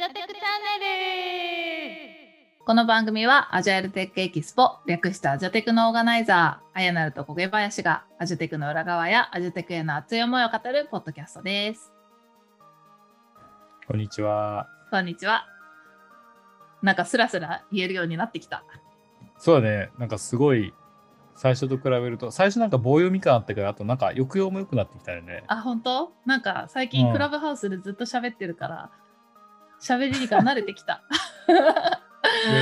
ジャテクチャンネル。この番組はアジャイルテックエキスポ略したアジャテクのオーガナイザー。あやなると焦げ林がアジャテクの裏側やアジャテクへの熱い思いを語るポッドキャストです。こんにちは。こんにちは。なんかスラスラ言えるようになってきた。そうだね。なんかすごい、最初と比べると、最初なんか棒読み感あったけど、あとなんか抑揚も良くなってきたよね。あ本当？なんか最うん。近クラブハウスでずっと喋ってるから喋りが慣れてきた ク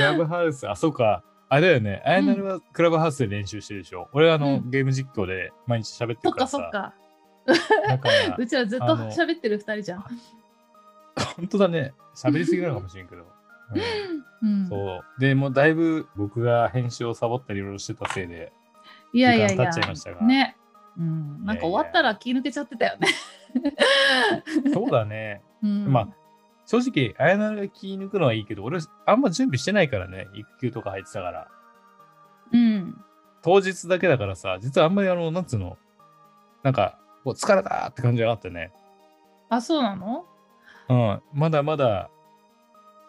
ラブハウス、あ、そうか。あれだよね。あやなるはクラブハウスで練習してるでしょ。俺はあの、うんゲーム実況で毎日喋ってそっるかさ。からそっかだから うちらずっと喋ってる二人じゃん、本当だね。喋りすぎなのかもしれんけど。うん、そう。でもうだいぶ僕が編集をサボったりいろいろしてたせいで、いやいやいや時間経っちゃいましたがねうん、なんか終わったら気抜けちゃってたよね。そうだね。うん、まあ、正直、あやなるが気抜くのはいいけど、俺、あんま準備してないからね。育休とか入ってたから。うん、当日だけだからさ、実はあんまりあの、なんつうの、なんか、こう疲れたって感じがあってね。あ、そうなの？うん、まだまだ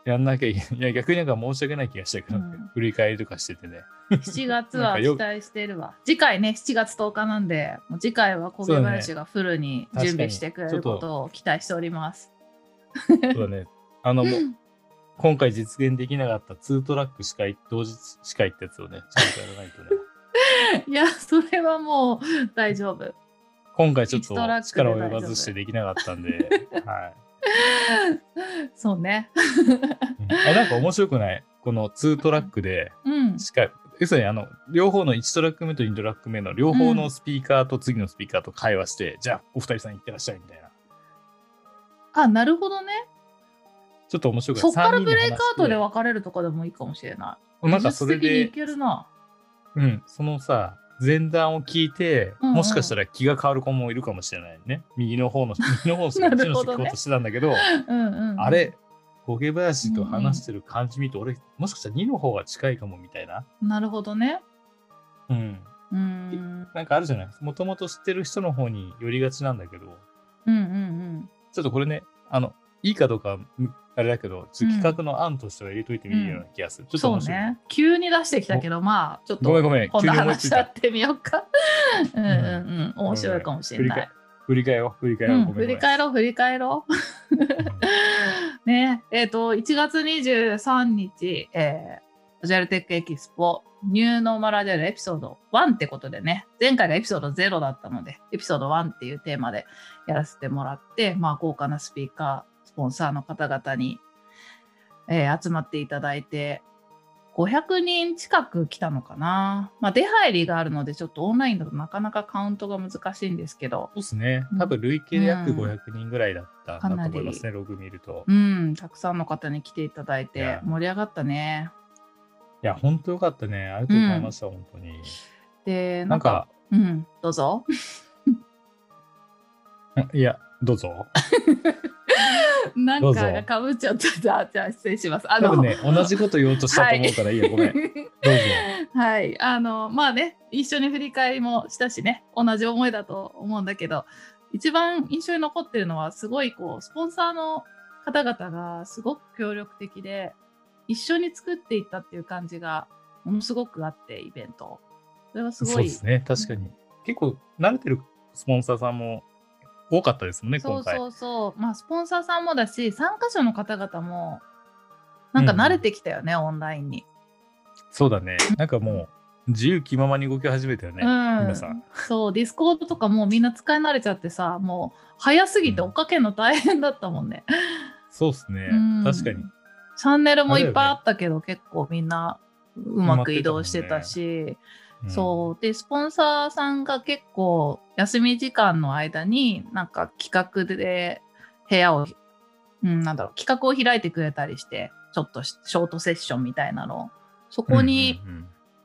やんなきゃいけない。いや、逆になんか申し訳ない気がしたけど、うん振り返りとかしててね。7月は期待してるわ。次回ね、7月10日なんで、もう次回は小毛林がフルに準備してくれることを期待しております。そうだね。あの、もう、今回実現できなかった2トラック司会、同日司会ってやつをね、ちゃんとやらないとね。いや、それはもう大丈夫。今回ちょっと力大丈夫及ばずしてできなかったんで、はい。そうね。うんあなんか面白くない？この2トラックで、うん。しか要するにあの両方の1トラック目と2トラック目の両方のスピーカーと次のスピーカーと会話して、じゃあお二人さん行ってらっしゃいみたいな。あ、なるほどね。ちょっと面白くないそっからブレイクアウトでは。分かれるとかでもいいかもしれない。なんかそれでい、けるな。うん、そのさ、前段を聞いて、うんうんもしかしたら気が変わる子もいるかもしれないね。右の方の、右の方の人なこっちの人聞こうとしてたんだけど、うんうんうん。あれ、焦林と話してる感じ見て、俺、もしかしたら2の方が近いかもみたいな。なるほどね。うん。うーん。なんかあるじゃないもともと知ってる人の方に寄りがちなんだけど、うんうんうん。ちょっとこれね、あの、いいかどうか、むあれだけど、企画の案としては入れといてみるような気がする。そう。ね。急に出してきたけど、まあ、ちょっとごめんごめん、今度。話し合ったてみようか。うんうんうん。面白いかもしれない。振り返ろう、振り返ろう。振り返ろう、振り返ろう。ねえ、っ、と、1月23日、えー、アジャイルテックエキスポ、ニューノーマルアジャイルエピソード1ってことでね、前回がエピソード0だったので、エピソード1っていうテーマでやらせてもらって、まあ、豪華なスピーカー、スポンサーの方々に、えー集まっていただいて、500人近く来たのかな。まあ、出入りがあるので、ちょっとオンラインだとなかなかカウントが難しいんですけど、そうですねうん。多分累計で約うん500人ぐらいだったと思いますね、ログ見ると。うん、たくさんの方に来ていただいて盛り上がったね。いや、本当よかったね。ありがとうございました、本当に。で、なんか、うん、どうぞ。んいや、どうぞ。なんかがかぶっちゃった。じゃあ、じゃあ失礼します。あの、多分ね、同じこと言おうとしたと思うからいいや、ごめん。どうぞ。はい、あの、まあね、一緒に振り返りもしたしね、同じ思いだと思うんだけど、一番印象に残ってるのは、すごいこう、スポンサーの方々がすごく協力的で、一緒に作っていったっていう感じが、ものすごくあって、イベント。それはすごい。そうですね、確かに。結構、慣れてるスポンサーさんも多かったですもんね、今回。そうそうそう。まあ、スポンサーさんもだし、参加者の方々も、なんか慣れてきたよね、オンラインに。そうだね。なんかもう、自由気ままに動き始めたよね、うん。皆さん。そう、ディスコードとかもうみんな使い慣れちゃってさ、もう早すぎてうん追っかけるの大変だったもんね。そうですねうん。確かに。チャンネルもいっぱいあったけど、結構みんなうまく移動してたし、うん。そう。で、スポンサーさんが結構休み時間の間になんか企画で部屋を、うん、なんだろう、企画を開いてくれたりして、ちょっとしショートセッションみたいなの。をそこに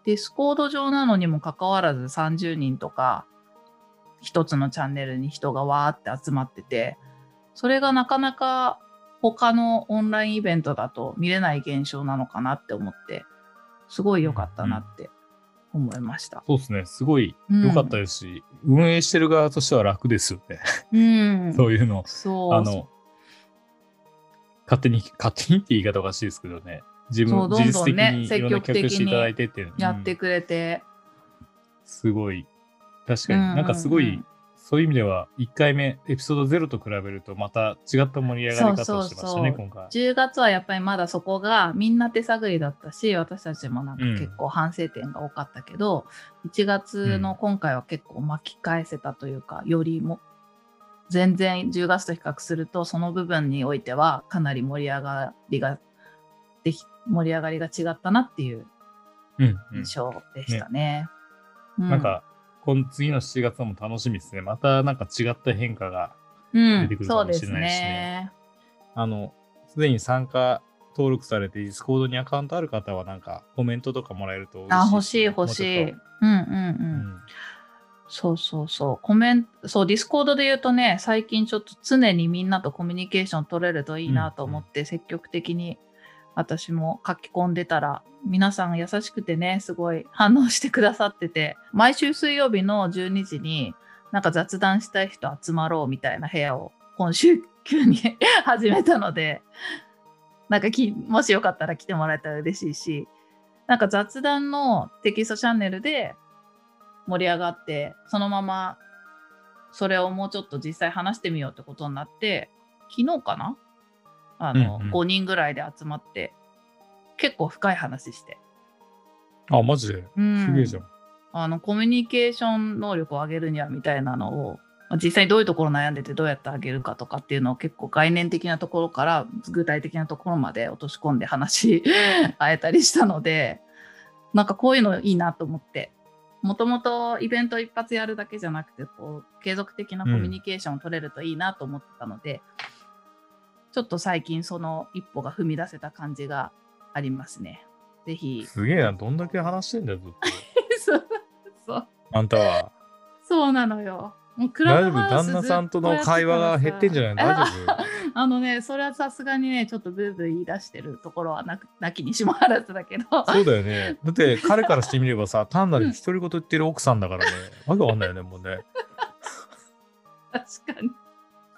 ディスコード上なのにもかかわらず30人とか一つのチャンネルに人がわーって集まっててそれがなかなか他のオンラインイベントだと見れない現象なのかなって思ってすごい良かったなって思いました。そうですね。すごいうん良かったですし、運営してる側としては楽ですよね。うん、そういうの。そうあの、勝手に、勝手にって言い方おかしいですけどね。自分、そうどんどんね自律的にやってくれて、すごい。確かに、うんうんうんなんかすごい、そういう意味では、1回目、エピソード0と比べると、また違った盛り上がり方をしてましたね、そうそうそう今回。10月はやっぱりまだそこがみんな手探りだったし私たちもなんか結構反省点が多かったけど、1月の今回は結構巻き返せたというか、よりも全然10月と比較するとその部分においてはかなり盛り上がりができ盛り上がりが違ったなっていううん、うん。印象でしたね。うなんか、この次の7月も楽しみですね。またなんか違った変化が、うん出てくるかもしれないしねね。あの、すでに参加登録されて、ディスコードにアカウントある方は、なんかコメントとかもらえると嬉しいですね、あ欲しい欲しい。もうちょっうんうんう。ん。そうそうそう。コメント、そう、ディスコードで言うとね、最近ちょっと常にみんなとコミュニケーション取れるといいなと思って、積極的に私も書き込んでたら、皆さん優しくてね、すごい反応してくださってて、毎週水曜日の12時に、なんか雑談したい人集まろうみたいな部屋を今週急に 始めたので、なんかきもしよかったら来てもらえたら嬉しいし、なんか雑談のテキストチャンネルで盛り上がって、そのままそれをもうちょっと実際話してみようってことになって、昨日かなあの、うんうん5人ぐらいで集まって、結構深い話して。あ、マジで？うんすげえじゃん。あのコミュニケーション能力を上げるにはみたいなのをまあ実際にどういうところ悩んでてどうやって上げるかとかっていうのを結構概念的なところから具体的なところまで落とし込んで話し 合えたりしたのでなんかこういうのいいなと思ってもともとイベント一発やるだけじゃなくてこう継続的なコミュニケーションを取れるといいなと思ってたので、ちょっと最近その一歩が踏み出せた感じがありますね。ぜひ。すげえな、どんだけ話してんだよ、ずっと。そうそうあんたは。そうなのよ。もうク大丈夫ラブハウス旦那さんとの会話が減ってんじゃない大丈 あのね、それはさすがにね、ちょっとブーブー言い出してるところはなきにしもあらずだけど。夫そうだよね。だって 彼からしてみればさ、単なる独り言言ってる奥さんだからね。わけわかんないよね、もうね。確かに。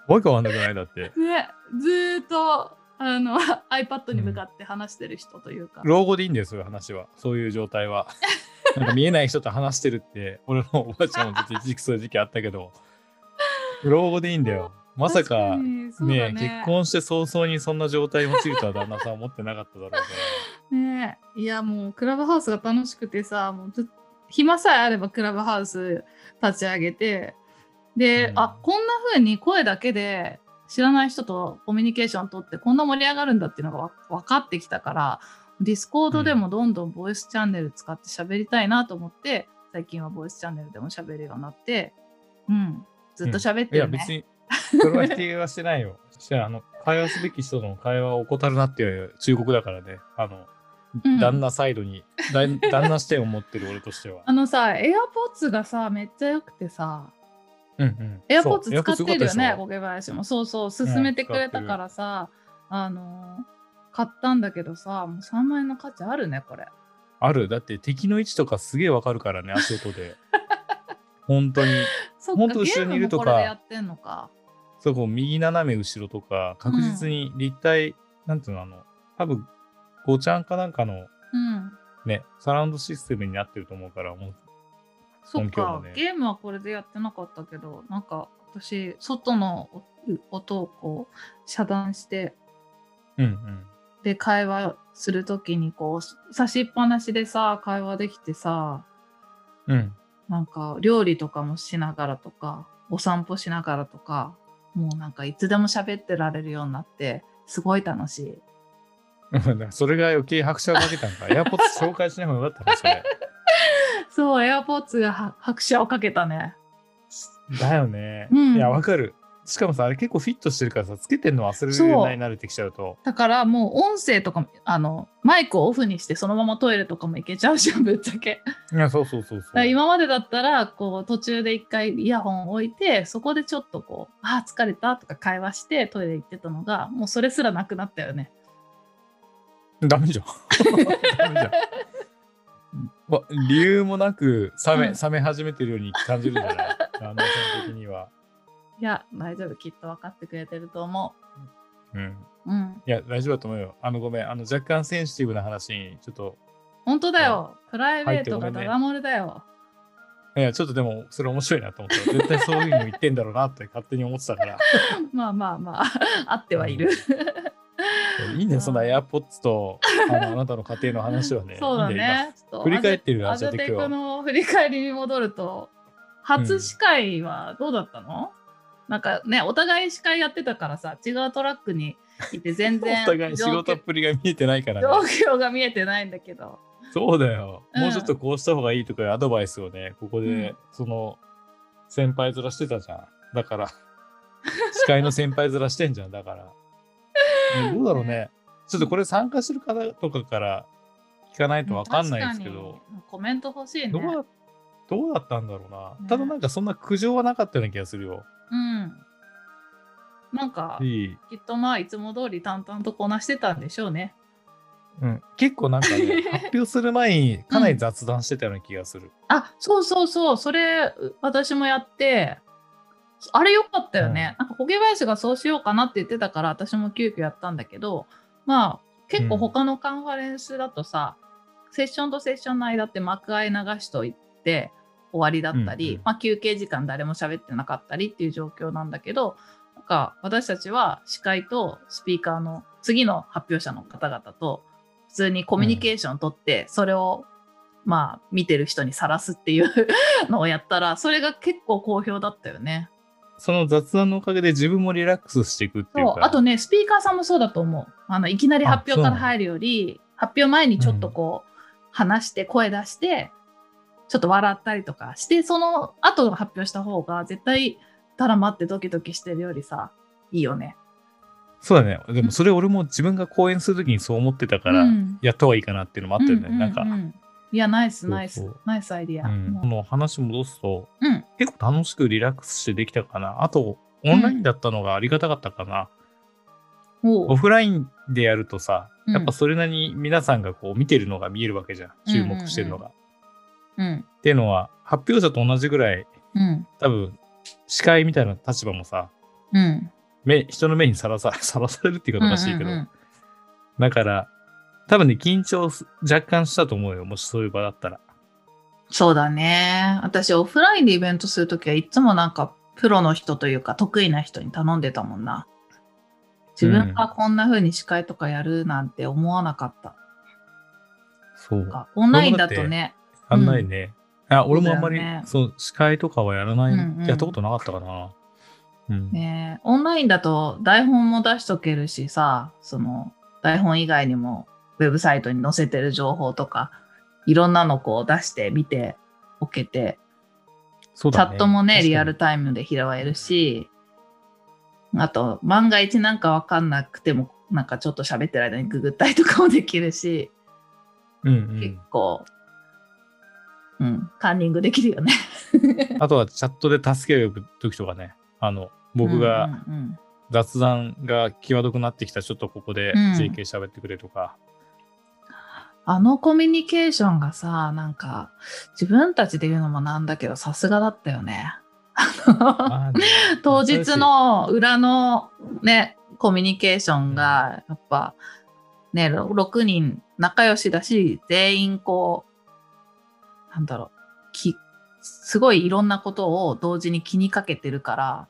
わけわかんなくない？だって。ね、ずーっとあの iPad に向かって話してる人というか。老後でいいんだよ、そういう話は。そういう状態は。なんか見えない人と話してるって、俺のおばあちゃんも一時期そういう時期あったけど、老後でいいんだよ。まさ確か、にそうだね結婚して早々にそんな状態に陥るとは旦那さんは思ってなかっただろうから。ねいやもうクラブハウスが楽しくてさもう暇さえあればクラブハウス立ち上げてで、うんあこんな風に声だけで知らない人とコミュニケーション取ってこんな盛り上がるんだっていうのがわ分かってきたから Discord でもどんどんボイスチャンネル使って喋りたいなと思って、最近はボイスチャンネルでも喋るようになってうんずっと喋っいや、てるね、別に、それは否定はしてないよ。そ したら、あの、会話すべき人の会話を怠るなっていう忠告だからね。あの、うん旦那サイドに、旦那視点を持ってる俺としては。あのさ AirPods がさめっちゃ良くてさうんうん。エアポッツ使ってるよね、ゴケ林も。そうそう、勧めてくれたからさ、あのー買ったんだけどさ、もう3万円の価値あるね、これ。ある？だって敵の位置とかすげえわかるからね、足音で。本当に。そっか、ほんと後ろにいるとかゲームもこれでやってんのか。そう、こう右斜め後ろとか、確実に立体、なんていうの、あの、多分、ごちゃんかなんかのうん。ね、サラウンドシステムになってると思うから、もう、そっかねゲームはこれでやってなかったけど、なんか私、外の音をこう遮断して、うんうん。で、会話するときにこう、差しっぱなしでさ、会話できてさ、うん。なんか料理とかもしながらとかお散歩しながらとかもうなんかいつでも喋ってられるようになってすごい楽しい。それが余計拍車をかけたんか。エアポッツ紹介しない方がよかったね、それ。そう、エアポッツがは拍車をかけたね。だよね。うんいや、わかる。しかもさ、あれ結構フィットしてるからさ、つけてんの忘れるように慣れてきちゃうと。だからもう音声とかもあのマイクをオフにしてそのままトイレとかも行けちゃうじゃん ぶっちゃけ。いや、そうそうそうそう。今までだったらこう途中で一回イヤホンを置いてそこでちょっとこう「あー疲れた」とか会話してトイレ行ってたのがもうそれすらなくなったよね。ダメじゃん。ダメじゃん。ま理由もなく冷め、うん冷め始めてるように感じるんじゃない旦那さん的には。いや大丈夫きっと分かってくれてると思う。うん。うん。いや、大丈夫だと思うよ。あの、ごめん。あの、若干センシティブな話に、ちょっと、本当だよ。プライベートがダダ漏れだよ。いや、ちょっとでも、それ面白いなと思って、絶対そういうの言ってんだろうなって勝手に思ってたから。まあまあまあ、あってはいる。いいね、その AirPods とあのあなたの家庭の話はね。そうだね。振り返ってるなアジャテアジャテクはクの振り返りに戻ると、初司会はどうだったの、なんかね、お互い司会やってたからさ、違うトラックにいて全然 お互い仕事っぷりが見えてないから状ね。況が見えてないんだけど。そうだよ。うんもうちょっとこうした方がいいとかいうアドバイスをね、ここで、うんその、先輩面してたじゃん。だから、司会の先輩面してんじゃん。だから。ねどうだろうね。ちょっとこれ参加してる方とかから聞かないとわかんないですけど、確かにコメント欲しいね。どうだどうだったんだろうな。ねただなんかそんな苦情はなかったような気がするよ。うん。なんか。きっとまあ、いつも通り淡々とこなしてたんでしょうね。うん、結構なんかね、発表する前にかなり雑談してたような気がする。あ、そうそうそう、それ、私もやって、あれ良かったよね。なんか、ホゲ林がそうしようかなって言ってたから、私も急遽やったんだけど、まあ、結構他のカンファレンスだとさ、セッションとセッションの間って幕間流しといて終わりだったり、うんうんまあ、休憩時間誰も喋ってなかったりっていう状況なんだけど、なんか私たちは司会とスピーカーの次の発表者の方々と普通にコミュニケーションを取って、それをまあ見てる人にさらすっていうのをやったらそれが結構好評だったよね。その雑談のおかげで自分もリラックスしていくっていうか。あとねスピーカーさんもそうだと思うあのいきなり発表から入るより発表前にちょっとこう、話して声出してちょっと笑ったりとかしてその後発表した方が絶対ただ待ってドキドキしてるよりさいいよね。そうだね。でもそれ俺も自分が講演するときにそう思ってたから、うんやった方がいいかなっていうのもあったよね。ううなんか、ういやナイスナイス。ナイスアイディア。うん、もこの話戻すと、うん。結構楽しくリラックスしてできたかな。あと、オンラインだったのがありがたかったかな。うおう。オフラインでやるとさ、うん。やっぱそれなりに皆さんがこう見てるのが見えるわけじゃん。注目してるのが。うん。っていうのは、発表者と同じぐらい、うん。多分、司会みたいな立場もさ、うん。目人の目にさらささらされるっていうかおかしいけど、だから、多分ね、緊張す若干したと思うよ。もしそういう場だったら。そうだね。私、オフラインでイベントするときはいつもなんか、プロの人というか、得意な人に頼んでたもんな。自分がこんな風に司会とかやるなんて思わなかった。そう。なんかオンラインだとね、あんないね。あ、俺もあんまり、ねそう、司会とかはやらない、うんうんやったことなかったかな。うん。ねオンラインだと台本も出しとけるしさ、その、台本以外にも、ウェブサイトに載せてる情報とか、いろんなのこう出して見ておけて、ね。ャットもね、リアルタイムで拾えるし、あと、万が一なんかわかんなくても、なんかちょっと喋ってる間にググったりとかもできるし、うんうん結構、うん、カンニングできるよね。あとはチャットで助けを呼ぶ時とかね、あの、僕うんが雑談が際どくなってきた、ちょっとここでうん JK 喋ってくれとか。あのコミュニケーションがさ、なんか、自分たちで言うのもなんだけど、さすがだったよね。当日の裏のね、コミュニケーションが、やっぱ、ね、ろ6人仲良しだし、全員こう、なんだろう、きすごいいろんなことを同時に気にかけてるから、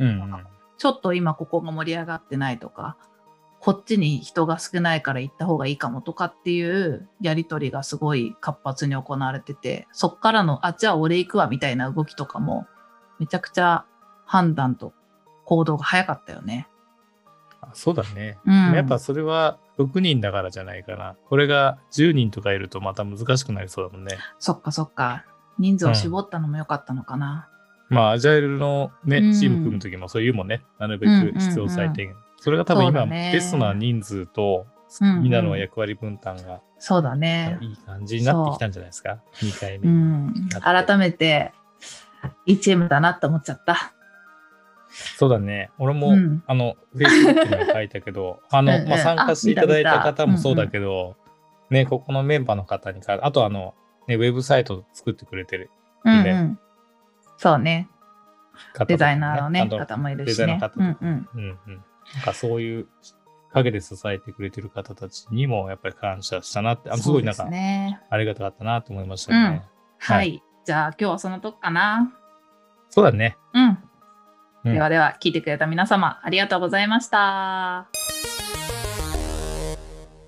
うんうん。ちょっと今ここが盛り上がってないとか、こっちに人が少ないから行った方がいいかもとかっていうやりとりがすごい活発に行われてて、そっからの、あ、じゃあ俺行くわみたいな動きとかも、めちゃくちゃ判断と行動が早かったよね。あそうだね。うん。やっぱそれは6人だからじゃないかな。これが10人とかいるとまた難しくなりそうだもんね。そっかそっか。人数を絞ったのも良かったのかな。まあ、アジャイルのね、うんチーム組む時もそういうもんね。なるべうんうんうんく必要最低限。それが多分今、ねベストな人数と、うんうんみんなの役割分担がそうだね。いい感じになってきたんじゃないですか？2回目。うん。改めて、いいチームだなって思っちゃった。そうだね。俺も、うんあの、Facebook にも書いたけど、あの、うんうんまあ、参加していただいた方もそうだけど、ね、ここのメンバーの方にか、あとあの、ね、ウェブサイト作ってくれてるねうんうん。そうね。デザイナーのね、方もいるしねデザイナーの。方うんうん。うんうん。なんかそういう陰で支えてくれてる方たちにもやっぱり感謝したなって、あのすごいなんかね。ありがたかったなと思いましたね。はい、はいじゃあ今日はそのとこかな。そうだね。うん。うんではでは聞いてくれた皆様ありがとうございました。